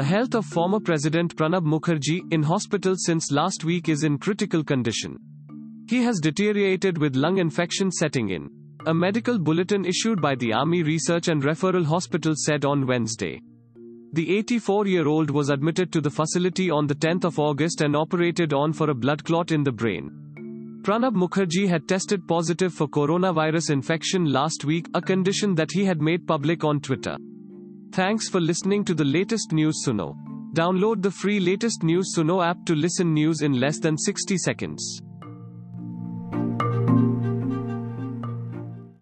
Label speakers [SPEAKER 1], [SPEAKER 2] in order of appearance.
[SPEAKER 1] The health of former President Pranab Mukherjee, in hospital since last week, is in critical condition. He has deteriorated with lung infection setting in. A medical bulletin issued by the Army Research and Referral Hospital said on Wednesday. The 84 year old was admitted to the facility on the 10th of August and operated on for a blood clot in the brain. Pranab Mukherjee had tested positive for coronavirus infection last week, a condition that he had made public on Twitter. Thanks for listening to the latest news Suno. Download the free latest news Suno app to listen news in less than 60 seconds.